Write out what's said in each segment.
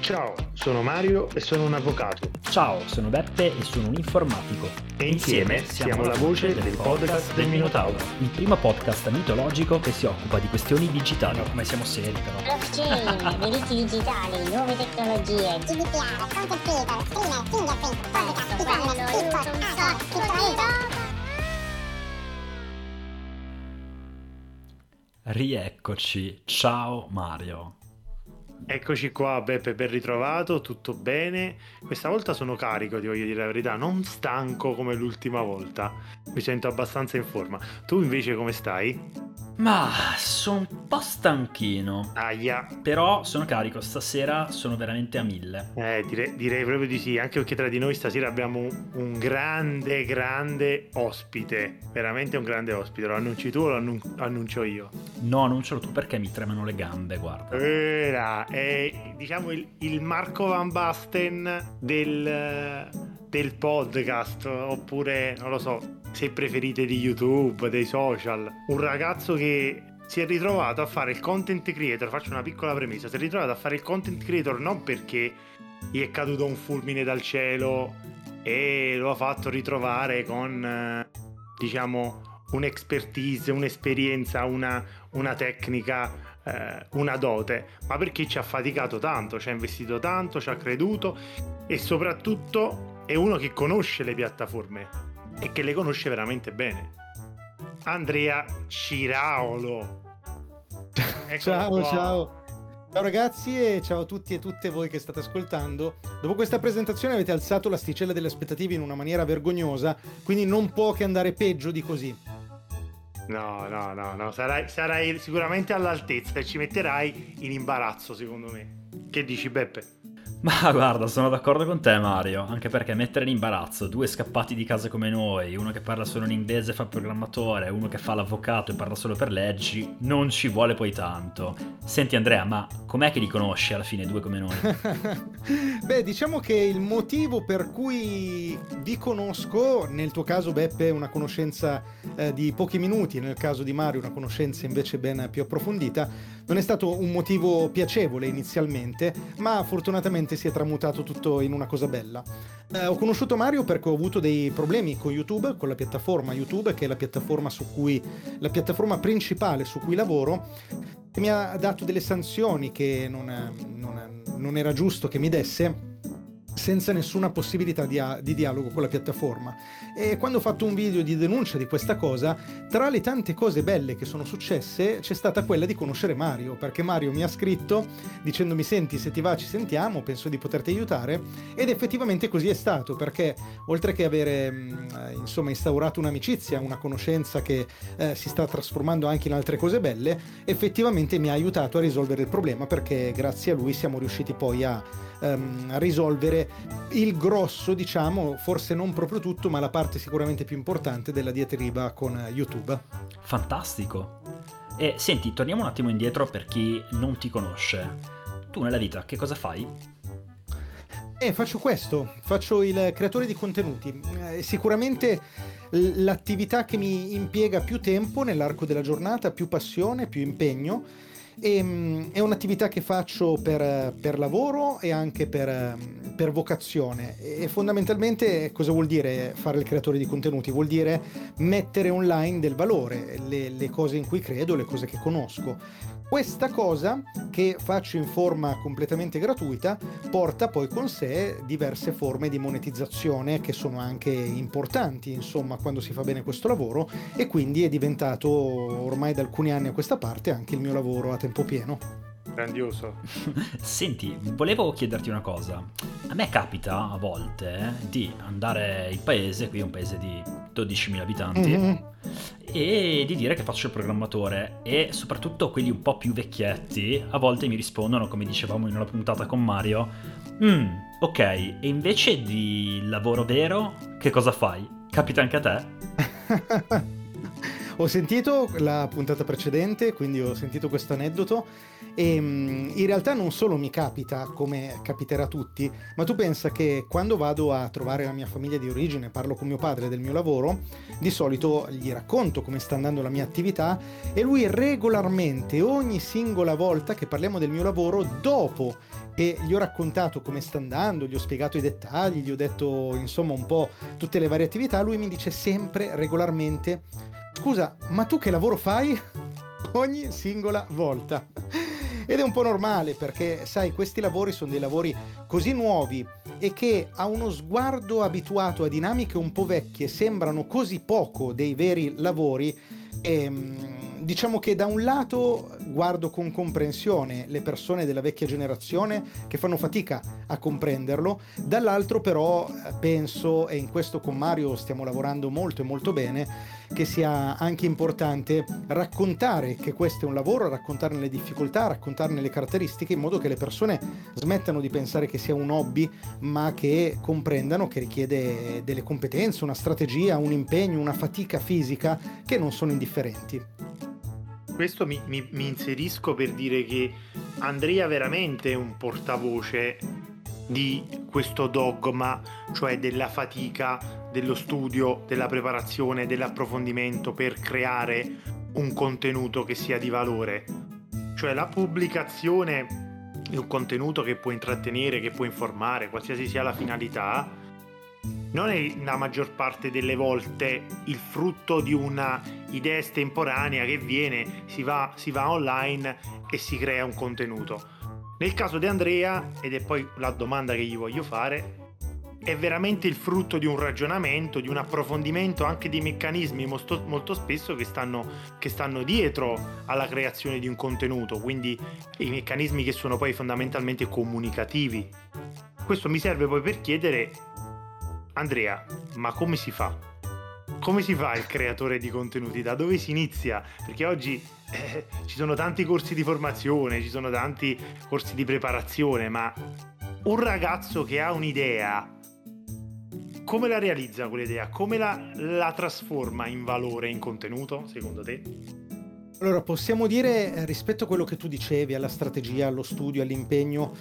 Ciao, sono Mario e sono un avvocato. Ciao, sono Beppe e sono un informatico. E insieme siamo la voce del podcast del Minotauro. Il primo podcast mitologico che si occupa di questioni digitali. come siamo seri però. Blockchain, diritti digitali, nuove tecnologie, GDPR, content creator, streamer, fingerprint, podcast, e-commerce, criptovaluta. Rieccoci. Ciao Mario. Eccoci qua, Beppe, ben ritrovato, tutto bene. Questa volta sono carico, ti voglio dire la verità, non stanco come l'ultima volta. Mi sento abbastanza in forma. Tu invece come stai? Ma sono un po' stanchino. Aia. Però sono carico, stasera sono veramente a mille. Eh, direi, direi proprio di sì, anche perché tra di noi stasera abbiamo un, un grande, grande ospite. Veramente un grande ospite. Lo annunci tu o lo annun- annuncio io? No, annuncialo tu perché mi tremano le gambe, guarda. Era, è diciamo il, il Marco Van Basten del, del podcast, oppure non lo so, se preferite di YouTube, dei social. Un ragazzo che si è ritrovato a fare il content creator, faccio una piccola premessa, si è ritrovato a fare il content creator non perché gli è caduto un fulmine dal cielo e lo ha fatto ritrovare con, eh, diciamo, un'expertise, un'esperienza, una, una tecnica, eh, una dote, ma perché ci ha faticato tanto, ci ha investito tanto, ci ha creduto e soprattutto è uno che conosce le piattaforme e che le conosce veramente bene. Andrea Ciraolo. Eccolo Ciao, qua. ciao. Ciao ragazzi e ciao a tutti e tutte voi che state ascoltando. Dopo questa presentazione avete alzato l'asticella delle aspettative in una maniera vergognosa, quindi non può che andare peggio di così. No, no, no, no, sarai, sarai sicuramente all'altezza e ci metterai in imbarazzo, secondo me. Che dici, Beppe? Ma guarda, sono d'accordo con te Mario, anche perché mettere in imbarazzo due scappati di casa come noi, uno che parla solo in inglese e fa programmatore, uno che fa l'avvocato e parla solo per leggi, non ci vuole poi tanto. Senti Andrea, ma com'è che li conosci alla fine due come noi? Beh, diciamo che il motivo per cui vi conosco, nel tuo caso Beppe una conoscenza eh, di pochi minuti, nel caso di Mario una conoscenza invece ben più approfondita, non è stato un motivo piacevole inizialmente, ma fortunatamente si è tramutato tutto in una cosa bella. Eh, ho conosciuto Mario perché ho avuto dei problemi con YouTube, con la piattaforma YouTube, che è la piattaforma cui la piattaforma principale su cui lavoro, mi ha dato delle sanzioni che non, non, non era giusto che mi desse senza nessuna possibilità di, di, dialogo con la piattaforma. E quando ho fatto un video di denuncia di questa cosa, tra le tante cose belle che sono successe, c'è stata quella di conoscere Mario, perché Mario mi ha scritto dicendomi senti se ti va ci sentiamo, penso di poterti aiutare, ed effettivamente così è stato, perché oltre che avere insomma instaurato un'amicizia, una conoscenza che eh, si sta trasformando anche in altre cose belle, effettivamente mi ha aiutato a risolvere il problema, perché grazie a lui siamo riusciti poi a ehm, risolvere il grosso, diciamo, forse non proprio tutto, ma la parte sicuramente più importante della diatriba con YouTube. Fantastico. E senti, torniamo un attimo indietro per chi non ti conosce. Tu nella vita che cosa fai? Eh, faccio questo, faccio il creatore di contenuti. Eh, sicuramente l'attività che mi impiega più tempo nell'arco della giornata, più passione, più impegno e, um, è un'attività che faccio per, per lavoro e anche per, per, vocazione. E fondamentalmente cosa vuol dire fare il creatore di contenuti? Vuol dire mettere online del valore, le, le cose in cui credo, le cose che conosco. Questa cosa, che faccio in forma completamente gratuita, porta poi con sé diverse forme di monetizzazione che sono anche importanti, insomma, quando si fa bene questo lavoro e quindi è diventato ormai da alcuni anni a questa parte anche il mio lavoro a tempo pieno. Grandioso. Senti, volevo chiederti una cosa. A me capita a volte eh, di andare in paese, qui è un paese di 12.000 abitanti, mm-hmm. e di dire che faccio il programmatore e soprattutto quelli un po' più vecchietti a volte mi rispondono, come dicevamo in una puntata con Mario, mm, ok, e invece di lavoro vero che cosa fai? Capita anche a te? ho sentito la puntata precedente, quindi ho sentito questo aneddoto e in realtà non solo mi capita, come capiterà a tutti, ma tu pensa che quando vado a trovare la mia famiglia di origine, parlo con mio padre del mio lavoro, di solito gli racconto come sta andando la mia attività e lui regolarmente, ogni singola volta che parliamo del mio lavoro, dopo e gli ho raccontato come sta andando, gli ho spiegato i dettagli, gli ho detto insomma un po' tutte le varie attività, lui mi dice sempre regolarmente scusa, ma tu che lavoro fai? Ogni singola volta. Ed è un po' normale perché, sai, questi lavori sono dei lavori così nuovi e che a uno sguardo abituato a dinamiche un po' vecchie sembrano così poco dei veri lavori. E, ehm, diciamo che da un lato guardo con comprensione le persone della vecchia generazione che fanno fatica a comprenderlo, dall'altro però eh, penso, e in questo con Mario stiamo lavorando molto e molto bene, che sia anche importante raccontare che questo è un lavoro, raccontarne le difficoltà, raccontarne le caratteristiche in modo che le persone smettano di pensare che sia un hobby, ma che comprendano che richiede delle competenze, una strategia, un impegno, una fatica fisica che non sono indifferenti questo mi, mi, mi inserisco per dire che Andrea veramente è un portavoce di questo dogma, cioè della fatica, dello studio, della preparazione, dell'approfondimento per creare un contenuto che sia di valore. Cioè la pubblicazione di un contenuto che può intrattenere, che può informare, qualsiasi sia la finalità, non è la maggior parte delle volte il frutto di una idea estemporanea che viene, si va, si va online e si crea un contenuto. Nel caso di Andrea, ed è poi la domanda che gli voglio fare, è veramente il frutto di un ragionamento, di un approfondimento anche di meccanismi molto, molto spesso che stanno, che stanno, dietro alla creazione di un contenuto, quindi i meccanismi che sono poi fondamentalmente comunicativi. Questo mi serve poi per chiedere Andrea, ma come si fa? Come si fa il creatore di contenuti? Da dove si inizia? Perché oggi eh, ci sono tanti corsi di formazione, ci sono tanti corsi di preparazione, ma un ragazzo che ha un'idea, come la realizza quell'idea? Come la, la trasforma in valore, in contenuto, secondo te? Allora, possiamo dire eh, rispetto a quello che tu dicevi, alla strategia, allo studio, all'impegno,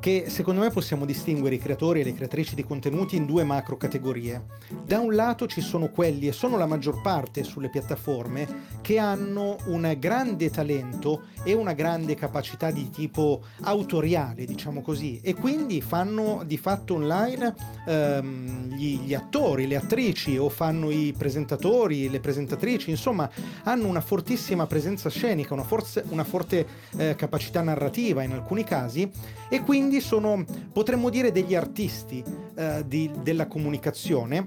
che secondo me possiamo distinguere i creatori e le creatrici di contenuti in due macro categorie. Da un lato ci sono quelli, e sono la maggior parte sulle piattaforme, che hanno un grande talento e una grande capacità di tipo autoriale, diciamo così, e quindi fanno di fatto online ehm, gli, gli attori, le attrici o fanno i presentatori, le presentatrici, insomma, hanno una fortissima presenza presenza scenica, una, forze, una forte eh, capacità narrativa in alcuni casi e quindi sono, potremmo dire, degli artisti eh, di, della comunicazione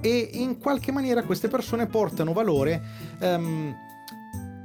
e in qualche maniera queste persone portano valore ehm,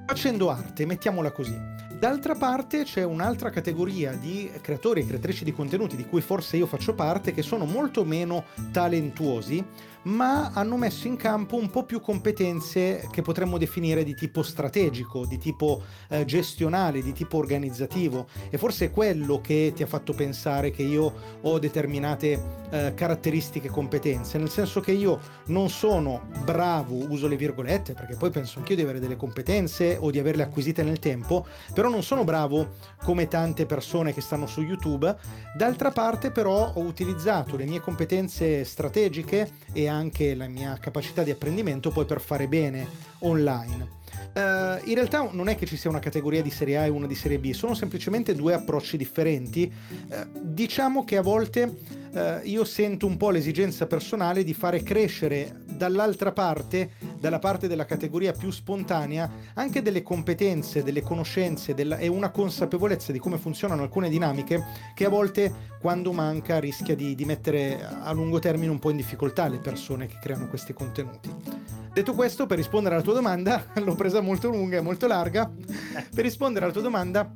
facendo arte, mettiamola così. D'altra parte c'è un'altra categoria di creatori e creatrici di contenuti di cui forse io faccio parte che sono molto meno talentuosi ma hanno messo in campo un po' più competenze che potremmo definire di tipo strategico, di tipo eh, gestionale, di tipo organizzativo. E forse è quello che ti ha fatto pensare che io ho determinate eh, caratteristiche e competenze, nel senso che io non sono bravo, uso le virgolette perché poi penso anch'io di avere delle competenze o di averle acquisite nel tempo, però non sono bravo come tante persone che stanno su YouTube, d'altra parte però ho utilizzato le mie competenze strategiche e anche la mia capacità di apprendimento poi per fare bene online. Uh, in realtà non è che ci sia una categoria di serie A e una di serie B, sono semplicemente due approcci differenti. Uh, diciamo che a volte uh, io sento un po' l'esigenza personale di fare crescere dall'altra parte, dalla parte della categoria più spontanea, anche delle competenze, delle conoscenze della, e una consapevolezza di come funzionano alcune dinamiche che a volte quando manca rischia di, di mettere a lungo termine un po' in difficoltà le persone che creano questi contenuti. Detto questo, per rispondere alla tua domanda, l'ho presa molto lunga e molto larga. Per rispondere alla tua domanda,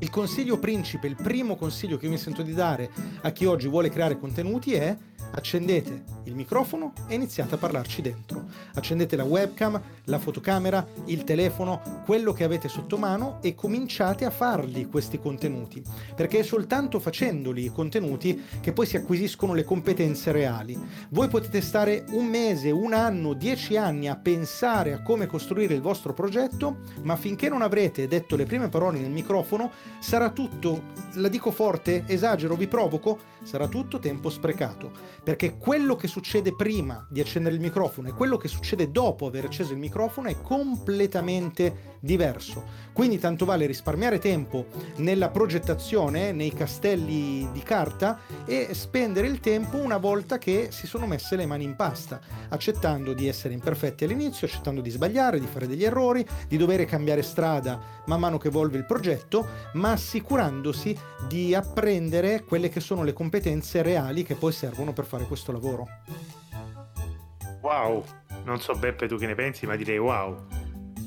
il consiglio principe, il primo consiglio che io mi sento di dare a chi oggi vuole creare contenuti è accendete il microfono e iniziate a parlarci dentro. Accendete la webcam, la fotocamera, il telefono, quello che avete sotto mano e cominciate a farli questi contenuti, perché è soltanto facendoli i contenuti che poi si acquisiscono le competenze reali. Voi potete stare un mese, un anno, dieci anni a pensare a come costruire il vostro progetto, ma finché non avrete detto le prime parole nel microfono, sarà tutto, la dico forte, esagero, vi provoco, sarà tutto tempo sprecato, perché quello che succede prima di accendere il microfono e quello che succede dopo aver acceso il microfono è completamente diverso. Quindi tanto vale risparmiare tempo nella progettazione, nei castelli di carta e spendere il tempo una volta che si sono messe le mani in pasta, accettando di essere imperfetti all'inizio, accettando di sbagliare, di fare degli errori, di dover cambiare strada man mano che evolve il progetto, ma assicurandosi di apprendere quelle che sono le competenze reali che poi servono per fare questo lavoro. Wow, non so Beppe tu che ne pensi, ma direi wow.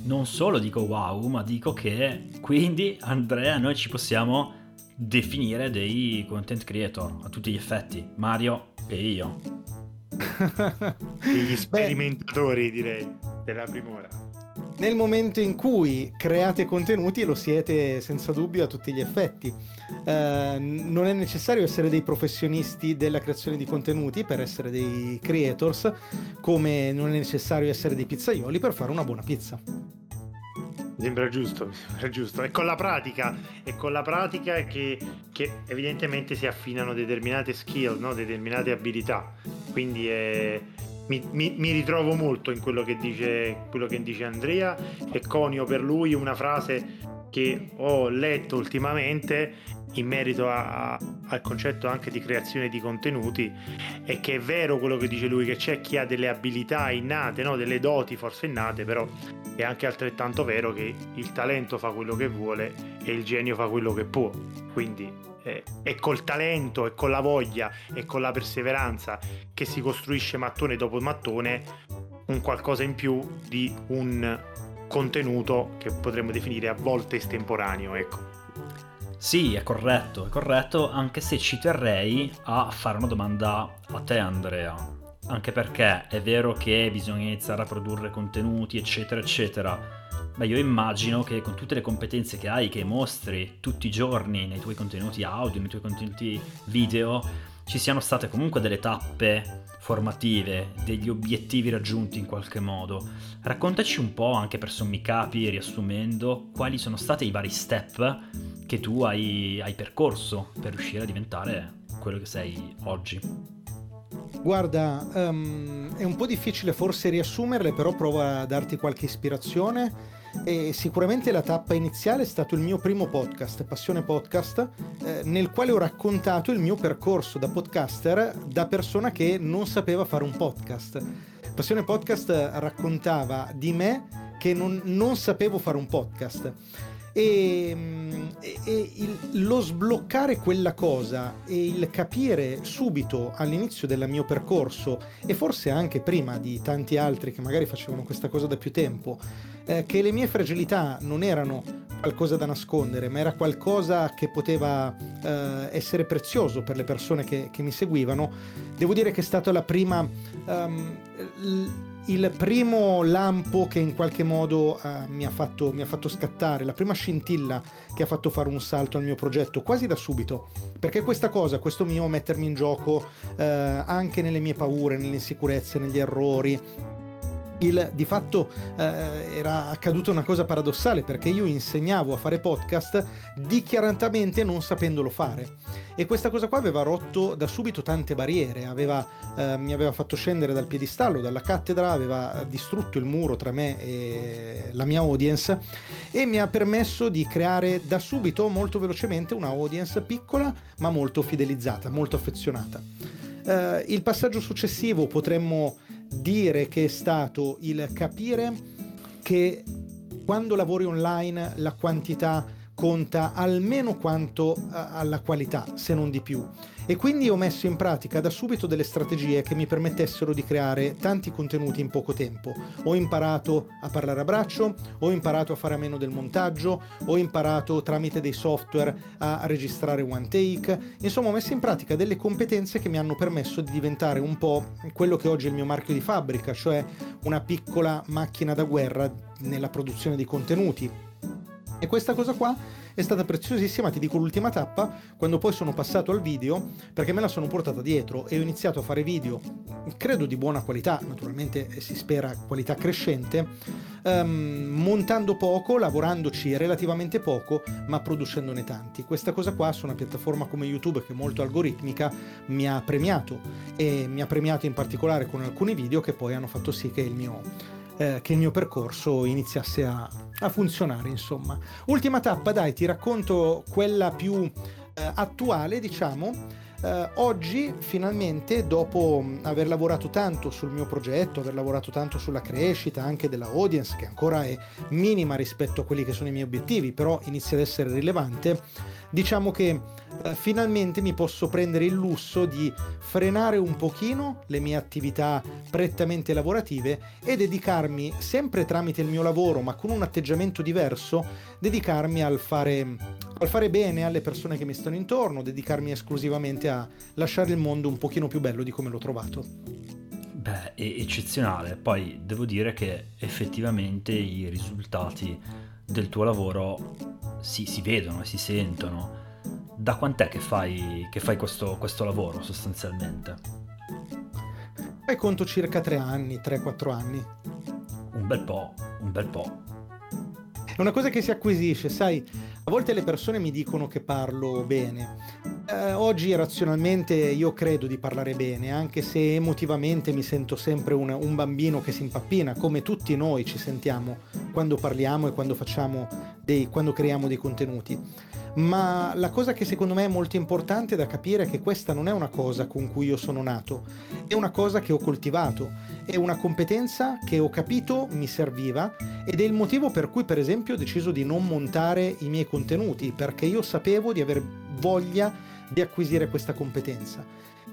Non solo dico wow, ma dico che quindi Andrea noi ci possiamo definire dei content creator a tutti gli effetti, Mario e io. Degli sperimentatori direi della primora. Nel momento in cui create contenuti lo siete senza dubbio a tutti gli effetti. Eh, non è necessario essere dei professionisti della creazione di contenuti per essere dei creators, come non è necessario essere dei pizzaioli per fare una buona pizza. Sembra giusto, sembra giusto. E con la pratica, è con la pratica che, che evidentemente si affinano determinate skill, no? determinate abilità. Quindi è, mi, mi, mi, ritrovo molto in quello che, dice, quello che dice Andrea e conio per lui una frase che ho letto ultimamente in merito a, a, al concetto anche di creazione di contenuti è che è vero quello che dice lui che c'è chi ha delle abilità innate, no? delle doti forse innate, però è anche altrettanto vero che il talento fa quello che vuole e il genio fa quello che può. Quindi eh, è col talento, è con la voglia, e con la perseveranza che si costruisce mattone dopo mattone un qualcosa in più di un contenuto che potremmo definire a volte estemporaneo, ecco. Sì, è corretto, è corretto, anche se ci terrei a fare una domanda a te Andrea. Anche perché è vero che bisogna iniziare a produrre contenuti, eccetera, eccetera. Ma io immagino che con tutte le competenze che hai, che mostri tutti i giorni nei tuoi contenuti audio, nei tuoi contenuti video, ci siano state comunque delle tappe formative, degli obiettivi raggiunti in qualche modo. Raccontaci un po', anche per sommi capi, riassumendo, quali sono stati i vari step che tu hai, hai percorso per riuscire a diventare quello che sei oggi. Guarda, um, è un po' difficile forse riassumerle, però provo a darti qualche ispirazione. E sicuramente la tappa iniziale è stato il mio primo podcast, Passione Podcast, eh, nel quale ho raccontato il mio percorso da podcaster da persona che non sapeva fare un podcast. Passione Podcast raccontava di me che non, non sapevo fare un podcast e, e, e il, lo sbloccare quella cosa e il capire subito all'inizio del mio percorso e forse anche prima di tanti altri che magari facevano questa cosa da più tempo, eh, che le mie fragilità non erano qualcosa da nascondere, ma era qualcosa che poteva eh, essere prezioso per le persone che, che, mi seguivano, devo dire che è stata la prima... Um, l- il primo lampo che in qualche modo uh, mi, ha fatto, mi, ha fatto, scattare, la prima scintilla che ha fatto fare un salto al mio progetto, quasi da subito, perché questa cosa, questo mio mettermi in gioco uh, anche nelle mie paure, nelle insicurezze, negli errori, il, di fatto eh, era accaduta una cosa paradossale perché io insegnavo a fare podcast dichiaratamente non sapendolo fare e questa cosa qua aveva rotto da subito tante barriere, aveva, eh, mi aveva fatto scendere dal piedistallo, dalla cattedra, aveva distrutto il muro tra me e la mia audience e mi ha permesso di creare da subito molto velocemente una audience piccola ma molto fidelizzata, molto affezionata. Eh, il passaggio successivo potremmo dire che è stato il capire che quando lavori online la quantità conta almeno quanto alla qualità, se non di più. E quindi ho messo in pratica da subito delle strategie che mi permettessero di creare tanti contenuti in poco tempo. Ho imparato a parlare a braccio, ho imparato a fare a meno del montaggio, ho imparato tramite dei software a registrare one take. Insomma, ho messo in pratica delle competenze che mi hanno permesso di diventare un po' quello che oggi è il mio marchio di fabbrica, cioè una piccola macchina da guerra nella produzione di contenuti E questa cosa qua è stata preziosissima, ti dico l'ultima tappa, quando poi sono passato al video, perché me la sono portata dietro e ho iniziato a fare video, credo di buona qualità, naturalmente si spera qualità crescente, um, montando poco, lavorandoci relativamente poco, ma producendone tanti. Questa cosa qua su una piattaforma come YouTube, che è molto algoritmica, mi ha premiato e mi ha premiato in particolare con alcuni video che poi hanno fatto sì che il mio eh, che il mio percorso iniziasse a, a, funzionare, insomma. Ultima tappa, dai, ti racconto quella più eh, attuale, diciamo. Uh, oggi finalmente dopo aver lavorato tanto sul mio progetto, aver lavorato tanto sulla crescita anche della audience che ancora è minima rispetto a quelli che sono i miei obiettivi, però inizia ad essere rilevante, diciamo che uh, finalmente mi posso prendere il lusso di frenare un pochino le mie attività prettamente lavorative e dedicarmi sempre tramite il mio lavoro, ma con un atteggiamento diverso, dedicarmi al fare, al fare bene alle persone che mi stanno intorno, dedicarmi esclusivamente a lasciare il mondo un pochino più bello di come l'ho trovato. Beh, è eccezionale. Poi devo dire che effettivamente i risultati del tuo lavoro si, si vedono e si sentono. Da quant'è che fai, che fai questo, questo lavoro sostanzialmente? Fai conto circa tre anni, 3-4 anni. Un bel po', un bel po'. È una cosa che si acquisisce, sai, a volte le persone mi dicono che parlo bene. Eh, oggi razionalmente io credo di parlare bene, anche se emotivamente mi sento sempre un, un, bambino che si impappina, come tutti noi ci sentiamo quando parliamo e quando, dei, quando creiamo dei contenuti ma la cosa che secondo me è molto importante da capire è che questa non è una cosa con cui io sono nato, è una cosa che ho coltivato, è una competenza che ho capito mi serviva ed è il motivo per cui per esempio ho deciso di non montare i miei contenuti, perché io sapevo di aver voglia di acquisire questa competenza.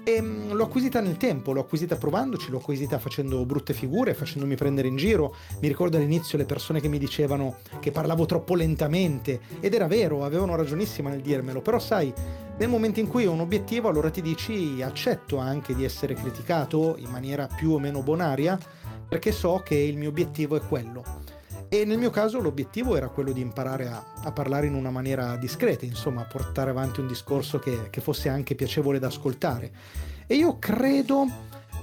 E mm, l'ho acquisita nel tempo, l'ho acquisita provandoci, l'ho acquisita facendo brutte figure, facendomi prendere in giro. Mi ricordo all'inizio le persone che mi dicevano che parlavo troppo lentamente ed era vero, avevano ragionissima nel dirmelo, però sai, nel momento in cui ho un obiettivo allora ti dici accetto anche di essere criticato in maniera più o meno bonaria perché so che il mio obiettivo è quello. E nel mio caso l'obiettivo era quello di imparare a, a parlare in una maniera discreta, insomma, portare avanti un discorso che, che fosse anche piacevole da ascoltare. E io credo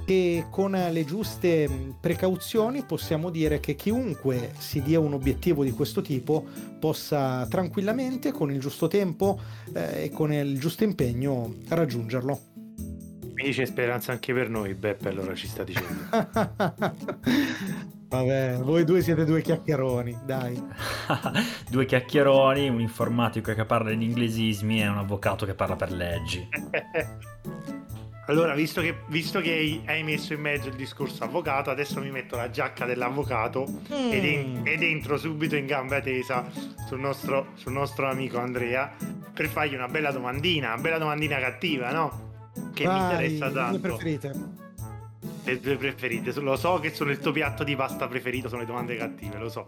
che con le giuste precauzioni possiamo dire che chiunque si dia un obiettivo di questo tipo possa tranquillamente, con il giusto tempo eh, e con il giusto impegno, raggiungerlo. Mi dice speranza anche per noi, Beppe, allora ci sta dicendo. Vabbè, voi due siete due chiacchieroni, dai. due chiacchieroni, un informatico che parla in inglesismi e un avvocato che parla per leggi. allora, visto che, visto che, hai messo in mezzo il discorso avvocato, adesso mi metto la giacca dell'avvocato mm. ed, en- ed, entro subito in gamba tesa sul nostro, sul nostro amico Andrea per fargli una bella domandina, una bella domandina cattiva, no? Che Vai, mi interessa tanto. Le preferite le tue preferite. Lo so che sono il tuo piatto di pasta preferito, sono le domande cattive, lo so.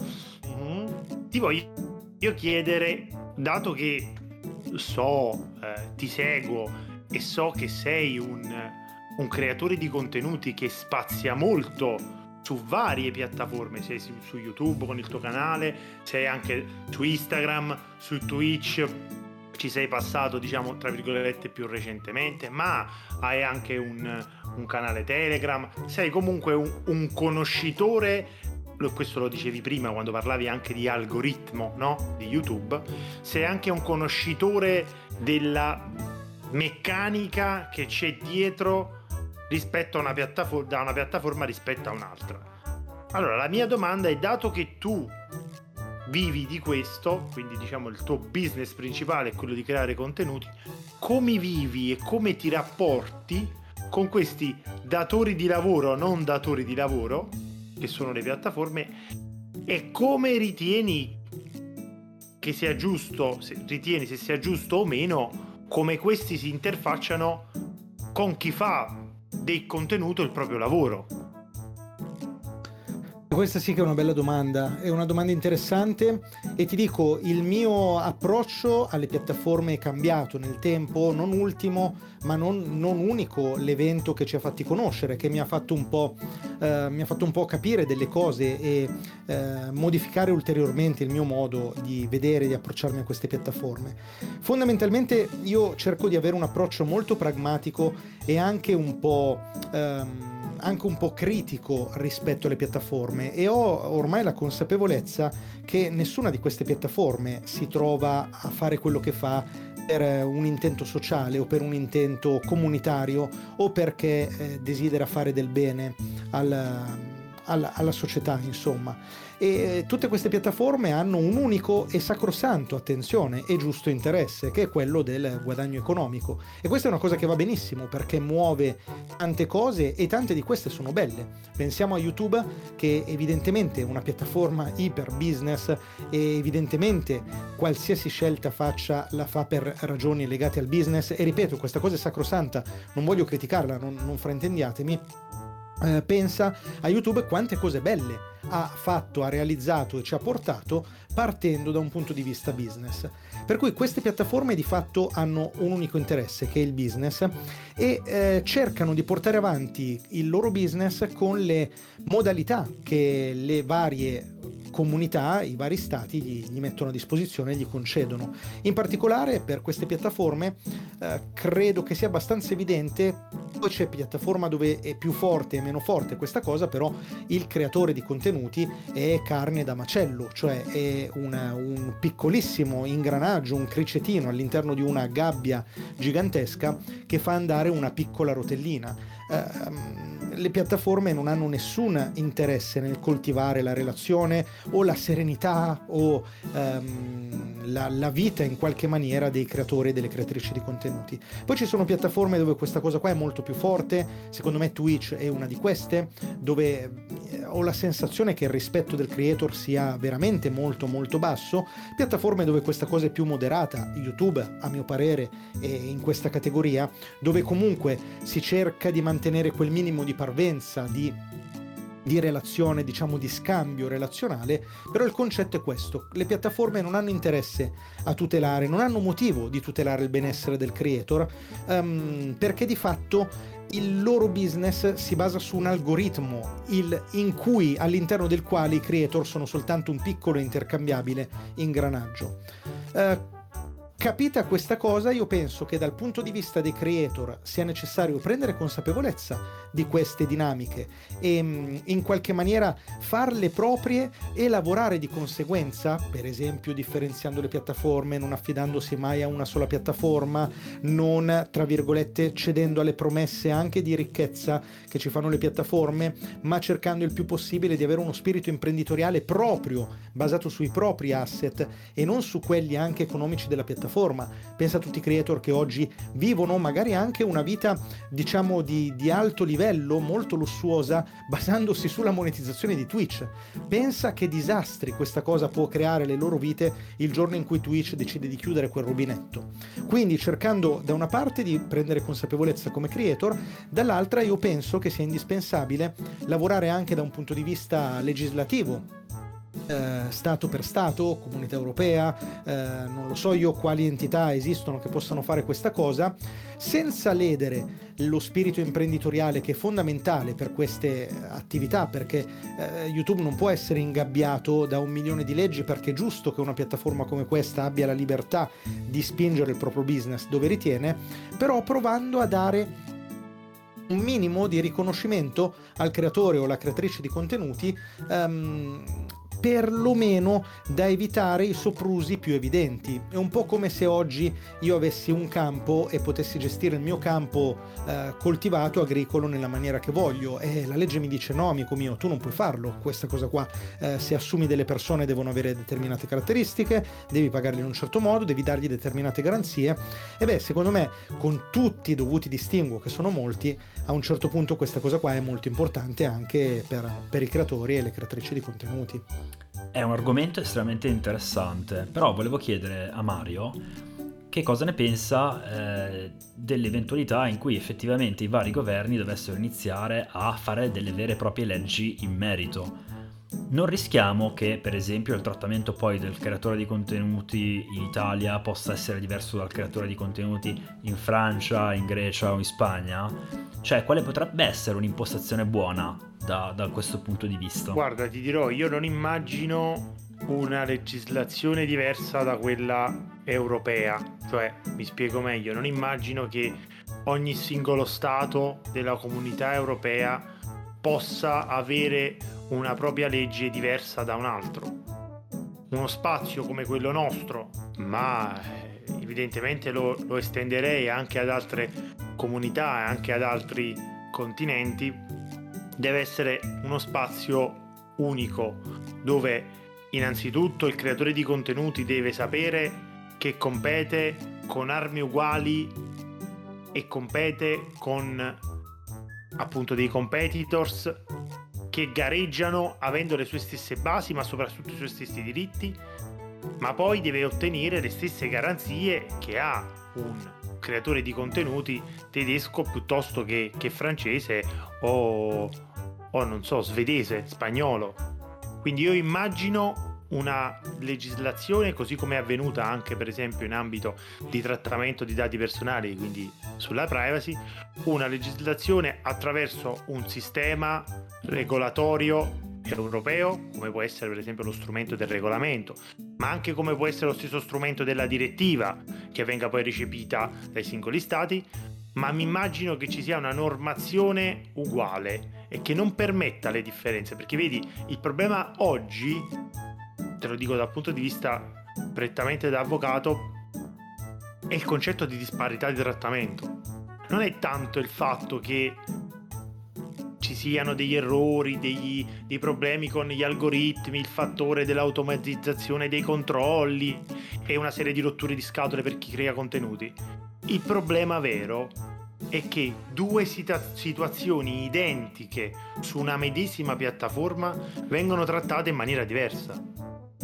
Mm-hmm. Ti voglio chiedere, dato che so, eh, ti seguo e so che sei un, un, creatore di contenuti che spazia molto su varie piattaforme, sei su, su YouTube con il tuo canale, sei anche su Instagram, su Twitch, ci sei passato, diciamo, tra virgolette, più recentemente, ma hai anche un, un canale Telegram, sei comunque un, un conoscitore questo lo dicevi prima quando parlavi anche di algoritmo no? di YouTube, sei anche un conoscitore della meccanica che c'è dietro rispetto a una piattaforma, da una piattaforma rispetto a un'altra. Allora, la mia domanda è, dato che tu vivi di questo, quindi diciamo il tuo business principale è quello di creare contenuti, come vivi e come ti rapporti con questi datori di lavoro, non datori di lavoro, che sono le piattaforme, e come ritieni che sia giusto, se ritieni se sia giusto o meno, come questi si interfacciano con chi fa del contenuto il proprio lavoro. Questa sì che è una bella domanda, è una domanda interessante e ti dico, il mio approccio alle piattaforme è cambiato nel tempo, non ultimo, ma non, non unico l'evento che ci ha fatti conoscere, che mi ha fatto un po', eh, mi ha fatto un po capire delle cose e eh, modificare ulteriormente il mio modo di vedere, di approcciarmi a queste piattaforme. Fondamentalmente io cerco di avere un approccio molto pragmatico e anche un po'... Ehm, anche un po' critico rispetto alle piattaforme e ho ormai la consapevolezza che nessuna di queste piattaforme si trova a fare quello che fa per un intento sociale o per un intento comunitario o perché eh, desidera fare del bene al, alla, alla società, insomma e tutte queste piattaforme hanno un unico e sacrosanto, attenzione, e giusto interesse, che è quello del guadagno economico. E questa è una cosa che va benissimo perché muove tante cose e tante di queste sono belle. Pensiamo a YouTube che evidentemente è una piattaforma iper business e evidentemente qualsiasi scelta faccia la fa per ragioni legate al business e ripeto, questa cosa è sacrosanta, non voglio criticarla, non, non fraintendiatemi. Eh, pensa a YouTube quante cose belle ha fatto, ha realizzato e ci ha portato partendo da un punto di vista business. Per cui queste piattaforme di fatto hanno un unico interesse che è il business e eh, cercano di portare avanti il loro business con le modalità che le varie comunità, i vari stati gli, gli mettono a disposizione e gli concedono. In particolare per queste piattaforme eh, credo che sia abbastanza evidente, poi c'è piattaforma dove è più forte e meno forte questa cosa, però il creatore di contenuti è carne da macello, cioè è una, un piccolissimo ingranaggio, un cricetino all'interno di una gabbia gigantesca che fa andare una piccola rotellina. Uh, le piattaforme non hanno nessun interesse nel coltivare la relazione o la serenità o um, la, la, vita in qualche maniera dei creatori e delle creatrici di contenuti. Poi ci sono piattaforme dove questa cosa qua è molto più forte, secondo me Twitch è una di queste, dove eh, ho la sensazione che il rispetto del creator sia veramente molto molto basso, piattaforme dove questa cosa è più moderata, YouTube a mio parere è in questa categoria, dove comunque si cerca di mantenere quel minimo di parvenza, di di relazione, diciamo di scambio relazionale, però il concetto è questo, le piattaforme non hanno interesse a tutelare, non hanno motivo di tutelare il benessere del creator, um, perché di fatto il loro business si basa su un algoritmo il, in cui, all'interno del quale i creator sono soltanto un piccolo intercambiabile ingranaggio. Uh, Capita questa cosa, io penso che dal punto di vista dei creator sia necessario prendere consapevolezza di queste dinamiche e mm, in qualche maniera farle proprie e lavorare di conseguenza, per esempio differenziando le piattaforme, non affidandosi mai a una sola piattaforma, non tra virgolette cedendo alle promesse anche di ricchezza che ci fanno le piattaforme, ma cercando il più possibile di avere uno spirito imprenditoriale proprio, basato sui propri asset e non su quelli anche economici della piattaforma. Pensa a tutti i creator che oggi vivono magari anche una vita, diciamo, di, di alto livello, molto lussuosa, basandosi sulla monetizzazione di Twitch. Pensa che disastri questa cosa può creare le loro vite il giorno in cui Twitch decide di chiudere quel rubinetto. Quindi cercando da una parte di prendere consapevolezza come creator, dall'altra io penso che sia indispensabile lavorare anche da un punto di vista legislativo eh, Stato per Stato, Comunità Europea, eh, non lo so io quali entità esistono che possano fare questa cosa, senza ledere lo spirito imprenditoriale che è fondamentale per queste attività, perché eh, YouTube non può essere ingabbiato da un milione di leggi, perché è giusto che una piattaforma come questa abbia la libertà di spingere il proprio business dove ritiene, però provando a dare un minimo di riconoscimento al creatore o alla creatrice di contenuti um, perlomeno da evitare i soprusi più evidenti. È un po' come se oggi io avessi un campo e potessi gestire il mio campo eh, coltivato agricolo nella maniera che voglio. E la legge mi dice no amico mio tu non puoi farlo questa cosa qua. Eh, se assumi delle persone devono avere determinate caratteristiche devi pagarli in un certo modo devi dargli determinate garanzie. E beh secondo me con tutti i dovuti distinguo che sono molti a un certo punto questa cosa qua è molto importante anche per, per i creatori e le creatrici di contenuti è un argomento estremamente interessante, però volevo chiedere a Mario che cosa ne pensa eh, dell'eventualità in cui effettivamente i vari governi dovessero iniziare a fare delle vere e proprie leggi in merito. Non rischiamo che per esempio il trattamento poi del creatore di contenuti in Italia possa essere diverso dal creatore di contenuti in Francia, in Grecia o in Spagna? Cioè, quale potrebbe essere un'impostazione buona da, da questo punto di vista? Guarda, ti dirò, io non immagino una legislazione diversa da quella europea, cioè mi spiego meglio, non immagino che ogni singolo Stato della comunità europea possa avere una propria legge diversa da un altro. Uno spazio come quello nostro, ma eh, evidentemente lo, lo estenderei anche ad altre comunità e anche ad altri continenti, deve essere uno spazio unico dove innanzitutto il creatore di contenuti deve sapere che compete con armi uguali e compete con appunto dei competitors che gareggiano avendo le sue stesse basi ma soprattutto i suoi stessi diritti ma poi deve ottenere le stesse garanzie che ha un creatore di contenuti tedesco piuttosto che, che francese o, o non so svedese, spagnolo. Quindi io immagino una legislazione così come è avvenuta anche per esempio in ambito di trattamento di dati personali, quindi sulla privacy, una legislazione attraverso un sistema regolatorio europeo, come può essere per esempio lo strumento del regolamento, ma anche come può essere lo stesso strumento della direttiva che venga poi recepita dai singoli stati, ma mi immagino che ci sia una normazione uguale e che non permetta le differenze, perché vedi, il problema oggi te lo dico dal punto di vista prettamente da avvocato, è il concetto di disparità di trattamento. Non è tanto il fatto che ci siano degli errori, degli, dei problemi con gli algoritmi, il fattore dell'automatizzazione dei controlli e una serie di rotture di scatole per chi crea contenuti. Il problema vero è che due situa- situazioni identiche su una medesima piattaforma vengono trattate in maniera diversa.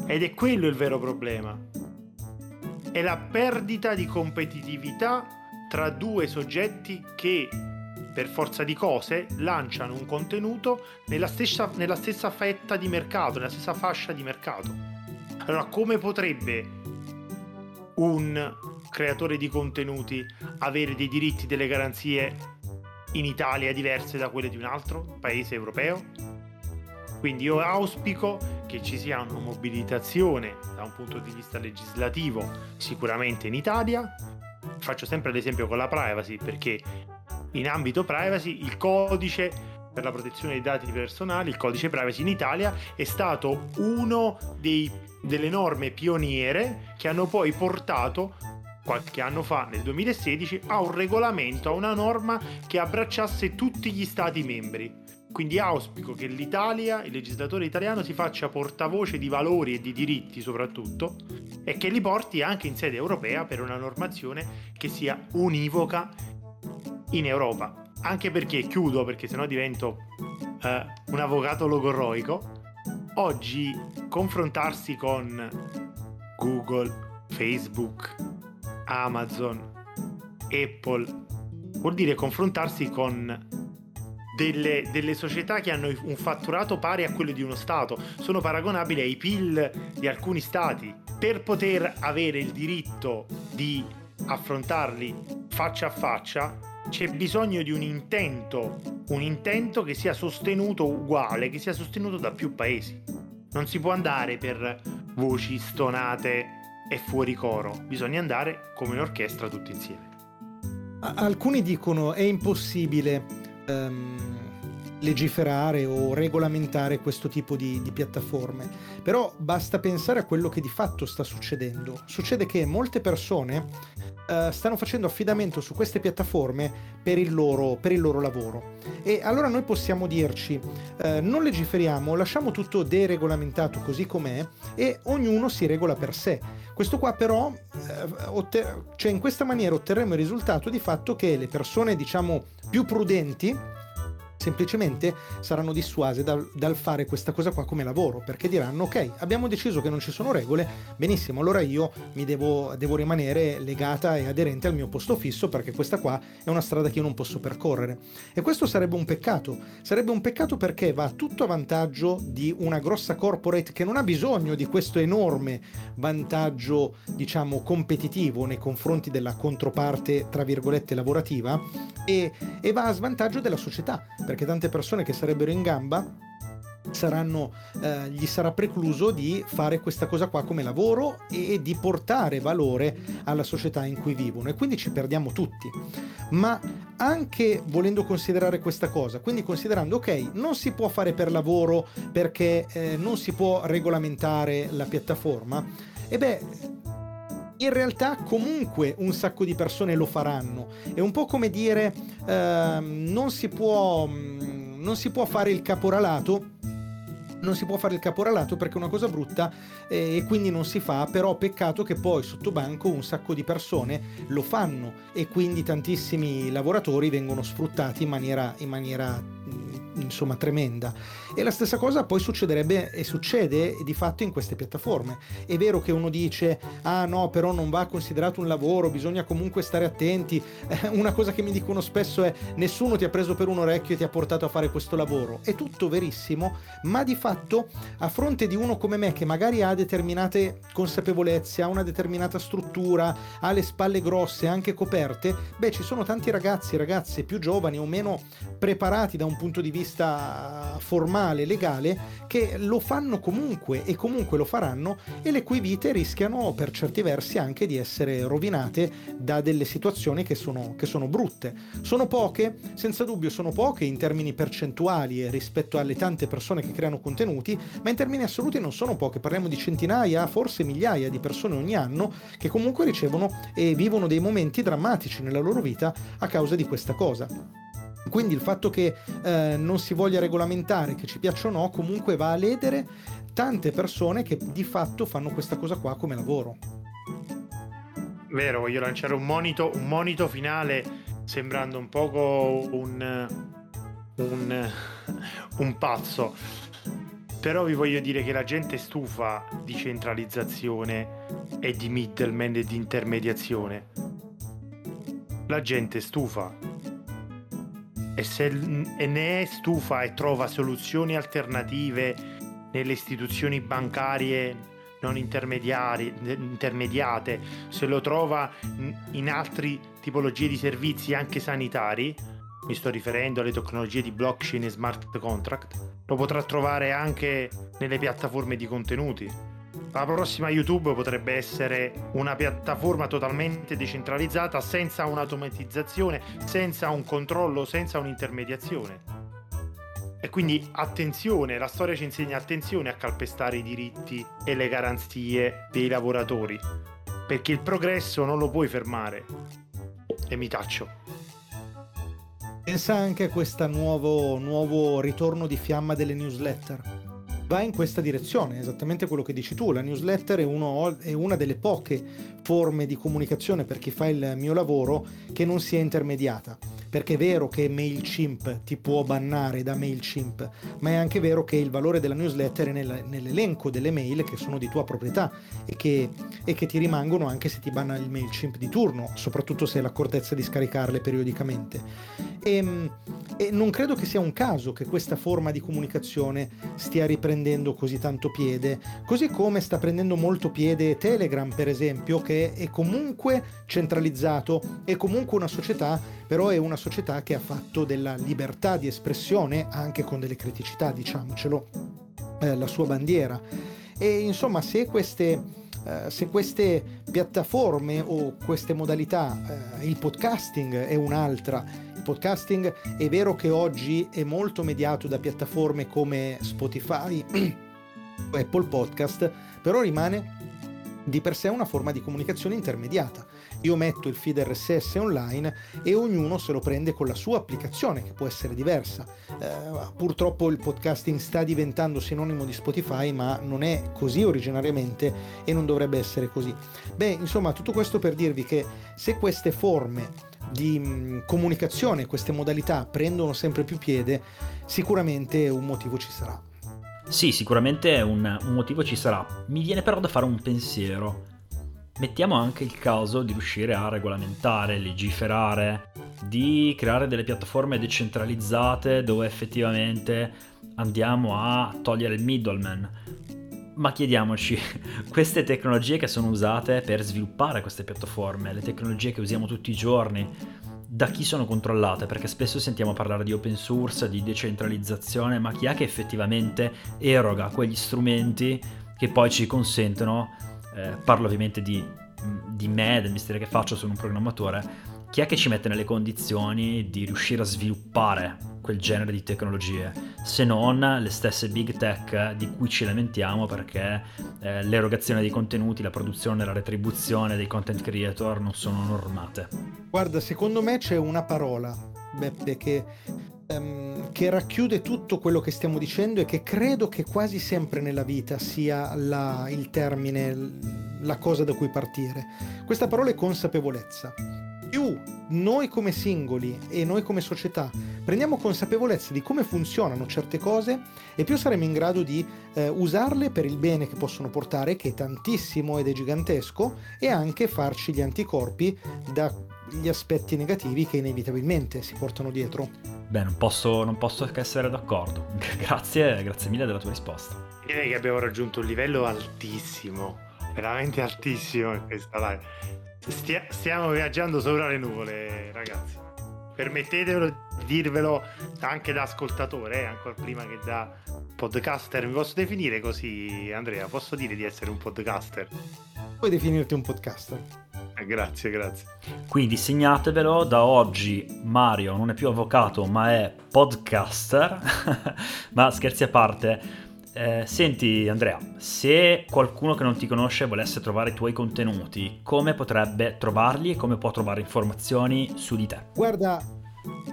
Ed è quello il vero problema. È la perdita di competitività tra due soggetti che per forza di cose lanciano un contenuto nella stessa, nella stessa fetta di mercato, nella stessa fascia di mercato. Allora, come potrebbe un creatore di contenuti avere dei diritti, delle garanzie in Italia diverse da quelle di un altro paese europeo? Quindi io auspico che ci sia una mobilitazione da un punto di vista legislativo sicuramente in Italia. Faccio sempre l'esempio con la privacy perché in ambito privacy il codice per la protezione dei dati personali, il codice privacy in Italia è stato uno dei, delle norme pioniere che hanno poi portato qualche anno fa, nel 2016, a un regolamento, a una norma che abbracciasse tutti gli stati membri. Quindi auspico che l'Italia, il legislatore italiano, si faccia portavoce di valori e di diritti soprattutto e che li porti anche in sede europea per una normazione che sia univoca in Europa. Anche perché, chiudo perché sennò divento eh, un avvocato logorroico, oggi confrontarsi con Google, Facebook, Amazon, Apple, vuol dire confrontarsi con delle, delle, società che hanno un fatturato pari a quello di uno Stato, sono paragonabili ai PIL di alcuni Stati. Per poter avere il diritto di affrontarli faccia a faccia, c'è bisogno di un intento, un intento che sia sostenuto uguale, che sia sostenuto da più paesi. Non si può andare per voci stonate e fuori coro, bisogna andare come un'orchestra tutti insieme. Alcuni dicono è impossibile um, legiferare o regolamentare questo tipo di, di, piattaforme. Però basta pensare a quello che di fatto sta succedendo. Succede che molte persone uh, stanno facendo affidamento su queste piattaforme per il, loro, per il loro lavoro. E allora noi possiamo dirci, uh, non legiferiamo, lasciamo tutto deregolamentato così com'è e ognuno si regola per sé. Questo qua però, uh, otter- cioè in questa maniera otterremo il risultato di fatto che le persone diciamo più prudenti semplicemente saranno dissuase dal, dal, fare questa cosa qua come lavoro, perché diranno ok, abbiamo deciso che non ci sono regole, benissimo, allora io mi devo, devo rimanere legata e aderente al mio posto fisso perché questa qua è una strada che io non posso percorrere. E questo sarebbe un peccato, sarebbe un peccato perché va tutto a vantaggio di una grossa corporate che non ha bisogno di questo enorme vantaggio, diciamo, competitivo nei confronti della controparte, tra virgolette, lavorativa, e, e va a svantaggio della società perché tante persone che sarebbero in gamba saranno, eh, gli sarà precluso di fare questa cosa qua come lavoro e di portare valore alla società in cui vivono e quindi ci perdiamo tutti. Ma anche volendo considerare questa cosa, quindi considerando ok, non si può fare per lavoro perché eh, non si può regolamentare la piattaforma, e beh, in realtà comunque un sacco di persone lo faranno. È un po' come dire eh, non, si può, mm, non si può fare il caporalato non si può fare il caporalato perché è una cosa brutta eh, e quindi non si fa, però peccato che poi sotto banco un sacco di persone lo fanno e quindi tantissimi lavoratori vengono sfruttati in maniera, in maniera insomma tremenda. E la stessa cosa poi succederebbe e succede di fatto in queste piattaforme. È vero che uno dice ah no però non va considerato un lavoro, bisogna comunque stare attenti. una cosa che mi dicono spesso è nessuno ti ha preso per un orecchio e ti ha portato a fare questo lavoro. È tutto verissimo, ma di fatto a fronte di uno come me che magari ha determinate consapevolezze, ha una determinata struttura, ha le spalle grosse, anche coperte, beh ci sono tanti ragazzi e ragazze più giovani o meno preparati da un punto di vista formale, legale, che lo fanno comunque e comunque lo faranno e le cui vite rischiano per certi versi anche di essere rovinate da delle situazioni che sono, che sono brutte. Sono poche, senza dubbio sono poche in termini percentuali rispetto alle tante persone che creano contenuti, ma in termini assoluti non sono poche, parliamo di centinaia, forse migliaia di persone ogni anno che comunque ricevono e vivono dei momenti drammatici nella loro vita a causa di questa cosa. Quindi il fatto che eh, non si voglia regolamentare, che ci piaccia o no, comunque va a ledere tante persone che di fatto fanno questa cosa qua come lavoro. Vero, voglio lanciare un monito, un monito finale sembrando un poco un, un, un pazzo. Però vi voglio dire che la gente è stufa di centralizzazione e di middleman e di intermediazione. La gente è stufa e se e ne è stufa e trova soluzioni alternative nelle istituzioni bancarie non intermediate, se lo trova in altre tipologie di servizi anche sanitari, mi sto riferendo alle tecnologie di blockchain e smart contract, lo potrà trovare anche nelle piattaforme di contenuti la prossima YouTube potrebbe essere una piattaforma totalmente decentralizzata, senza un'automatizzazione, senza un controllo, senza un'intermediazione. E quindi attenzione, la storia ci insegna attenzione a calpestare i diritti e le garanzie dei lavoratori, perché il progresso non lo puoi fermare. E mi taccio. Pensa anche a questo nuovo, nuovo ritorno di fiamma delle newsletter va in questa direzione, esattamente quello che dici tu. La newsletter è, uno, è, una delle poche forme di comunicazione per chi fa il mio lavoro che non sia intermediata. Perché è vero che MailChimp ti può bannare da MailChimp, ma è anche vero che il valore della newsletter è nel, nell'elenco delle mail che sono di tua proprietà e che, e che ti rimangono anche se ti banna il MailChimp di turno, soprattutto se hai l'accortezza di scaricarle periodicamente. E, ehm, e non credo che sia un caso che questa forma di comunicazione stia riprendendo così tanto piede, così come sta prendendo molto piede Telegram, per esempio, che è comunque centralizzato, è comunque una società, però è una società che ha fatto della libertà di espressione, anche con delle criticità, diciamocelo, eh, la sua bandiera. E insomma, se queste Uh, se queste piattaforme o queste modalità, uh, il podcasting è un'altra, podcasting è vero che oggi è molto mediato da piattaforme come Spotify o Apple Podcast, però rimane di per sé una forma di comunicazione intermediata. Io metto il feed RSS online e ognuno se lo prende con la sua applicazione, che può essere diversa. Eh, purtroppo il podcasting sta diventando sinonimo di Spotify, ma non è così originariamente e non dovrebbe essere così. Beh, insomma, tutto questo per dirvi che se queste forme di mh, comunicazione, queste modalità prendono sempre più piede, sicuramente un motivo ci sarà. Sì, sicuramente un, un motivo ci sarà. Mi viene però da fare un pensiero. Mettiamo anche il caso di riuscire a regolamentare, legiferare, di creare delle piattaforme decentralizzate dove effettivamente andiamo a togliere il middleman. Ma chiediamoci, queste tecnologie che sono usate per sviluppare queste piattaforme, le tecnologie che usiamo tutti i giorni, da chi sono controllate? Perché spesso sentiamo parlare di open source, di decentralizzazione, ma chi è che effettivamente eroga quegli strumenti che poi ci consentono, eh, parlo ovviamente di, di me, del mestiere che faccio, sono un programmatore, chi è che ci mette nelle condizioni di riuscire a sviluppare quel genere di tecnologie, se non le stesse big tech di cui ci lamentiamo perché eh, l'erogazione dei contenuti, la produzione, la retribuzione dei content creator non sono normate. Guarda, secondo me c'è una parola, Beppe, che, um, che racchiude tutto quello che stiamo dicendo e che credo che quasi sempre nella vita sia la, il termine, la cosa da cui partire. Questa parola è consapevolezza più noi come singoli e noi come società prendiamo consapevolezza di come funzionano certe cose e più saremo in grado di eh, usarle per il bene che possono portare, che è tantissimo ed è gigantesco, e anche farci gli anticorpi dagli aspetti negativi che inevitabilmente si portano dietro. Beh, non posso, non posso che essere d'accordo. grazie, grazie mille della tua risposta. Direi che abbiamo raggiunto un livello altissimo, veramente altissimo in questa live. Stia- stiamo viaggiando sopra le nuvole, ragazzi. Permettetelo di dirvelo anche da ascoltatore, eh, ancora prima che da podcaster. Mi posso definire così, Andrea? Posso dire di essere un podcaster? Puoi definirti un podcaster. Eh, grazie, grazie. Quindi segnatevelo, da oggi Mario non è più avvocato ma è podcaster. ma scherzi a parte, eh, senti Andrea, se qualcuno che non ti conosce volesse trovare i tuoi contenuti, come potrebbe trovarli e come può trovare informazioni su di te? Guarda,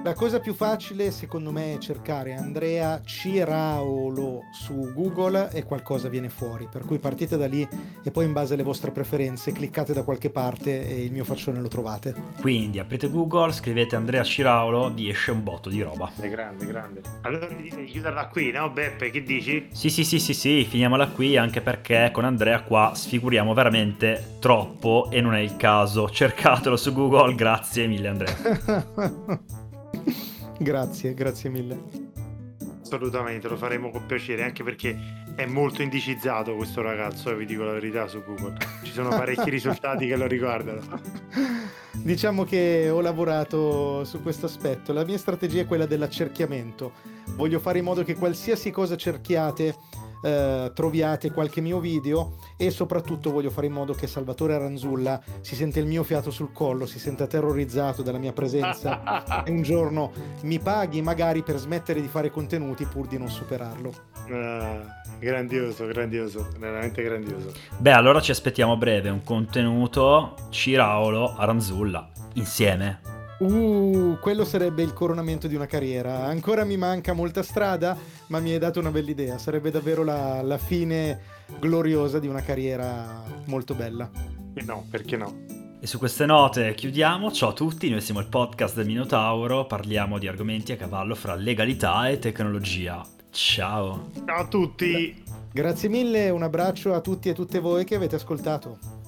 la cosa più facile secondo me è cercare Andrea Ciraolo su Google e qualcosa viene fuori, per cui partite da lì e poi in base alle vostre preferenze cliccate da qualche parte e il mio faccione lo trovate. Quindi aprite Google, scrivete Andrea Ciraolo, vi esce un botto di roba. È grande, grande. Allora chiuderla qui, no Beppe, che dici? Sì, sì, sì, sì, sì, finiamola qui anche perché con Andrea qua sfiguriamo veramente troppo e non è il caso. Cercatelo su Google, grazie mille Andrea. grazie, grazie mille. Assolutamente, lo faremo con piacere, anche perché è molto indicizzato questo ragazzo, eh, vi dico la verità su Google. Ci sono parecchi risultati che lo riguardano. Diciamo che ho lavorato su questo aspetto. La mia strategia è quella dell'accerchiamento. Voglio fare in modo che qualsiasi cosa cerchiate eh, troviate qualche mio video e soprattutto voglio fare in modo che Salvatore Aranzulla si sente il mio fiato sul collo, si senta terrorizzato dalla mia presenza e un giorno mi paghi magari per smettere di fare contenuti pur di non superarlo. Ah, grandioso, grandioso, veramente grandioso. Beh, allora ci aspettiamo a breve un contenuto Ciraolo Aranzulla insieme. Uh, quello sarebbe il coronamento di una carriera. Ancora mi manca molta strada, ma mi hai dato una bella idea. Sarebbe davvero la, la fine gloriosa di una carriera molto bella. E no, perché no? E su queste note chiudiamo. Ciao a tutti, noi siamo il podcast del Minotauro. Parliamo di argomenti a cavallo fra legalità e tecnologia. Ciao. Ciao a tutti. Grazie mille, un abbraccio a tutti e tutte voi che avete ascoltato.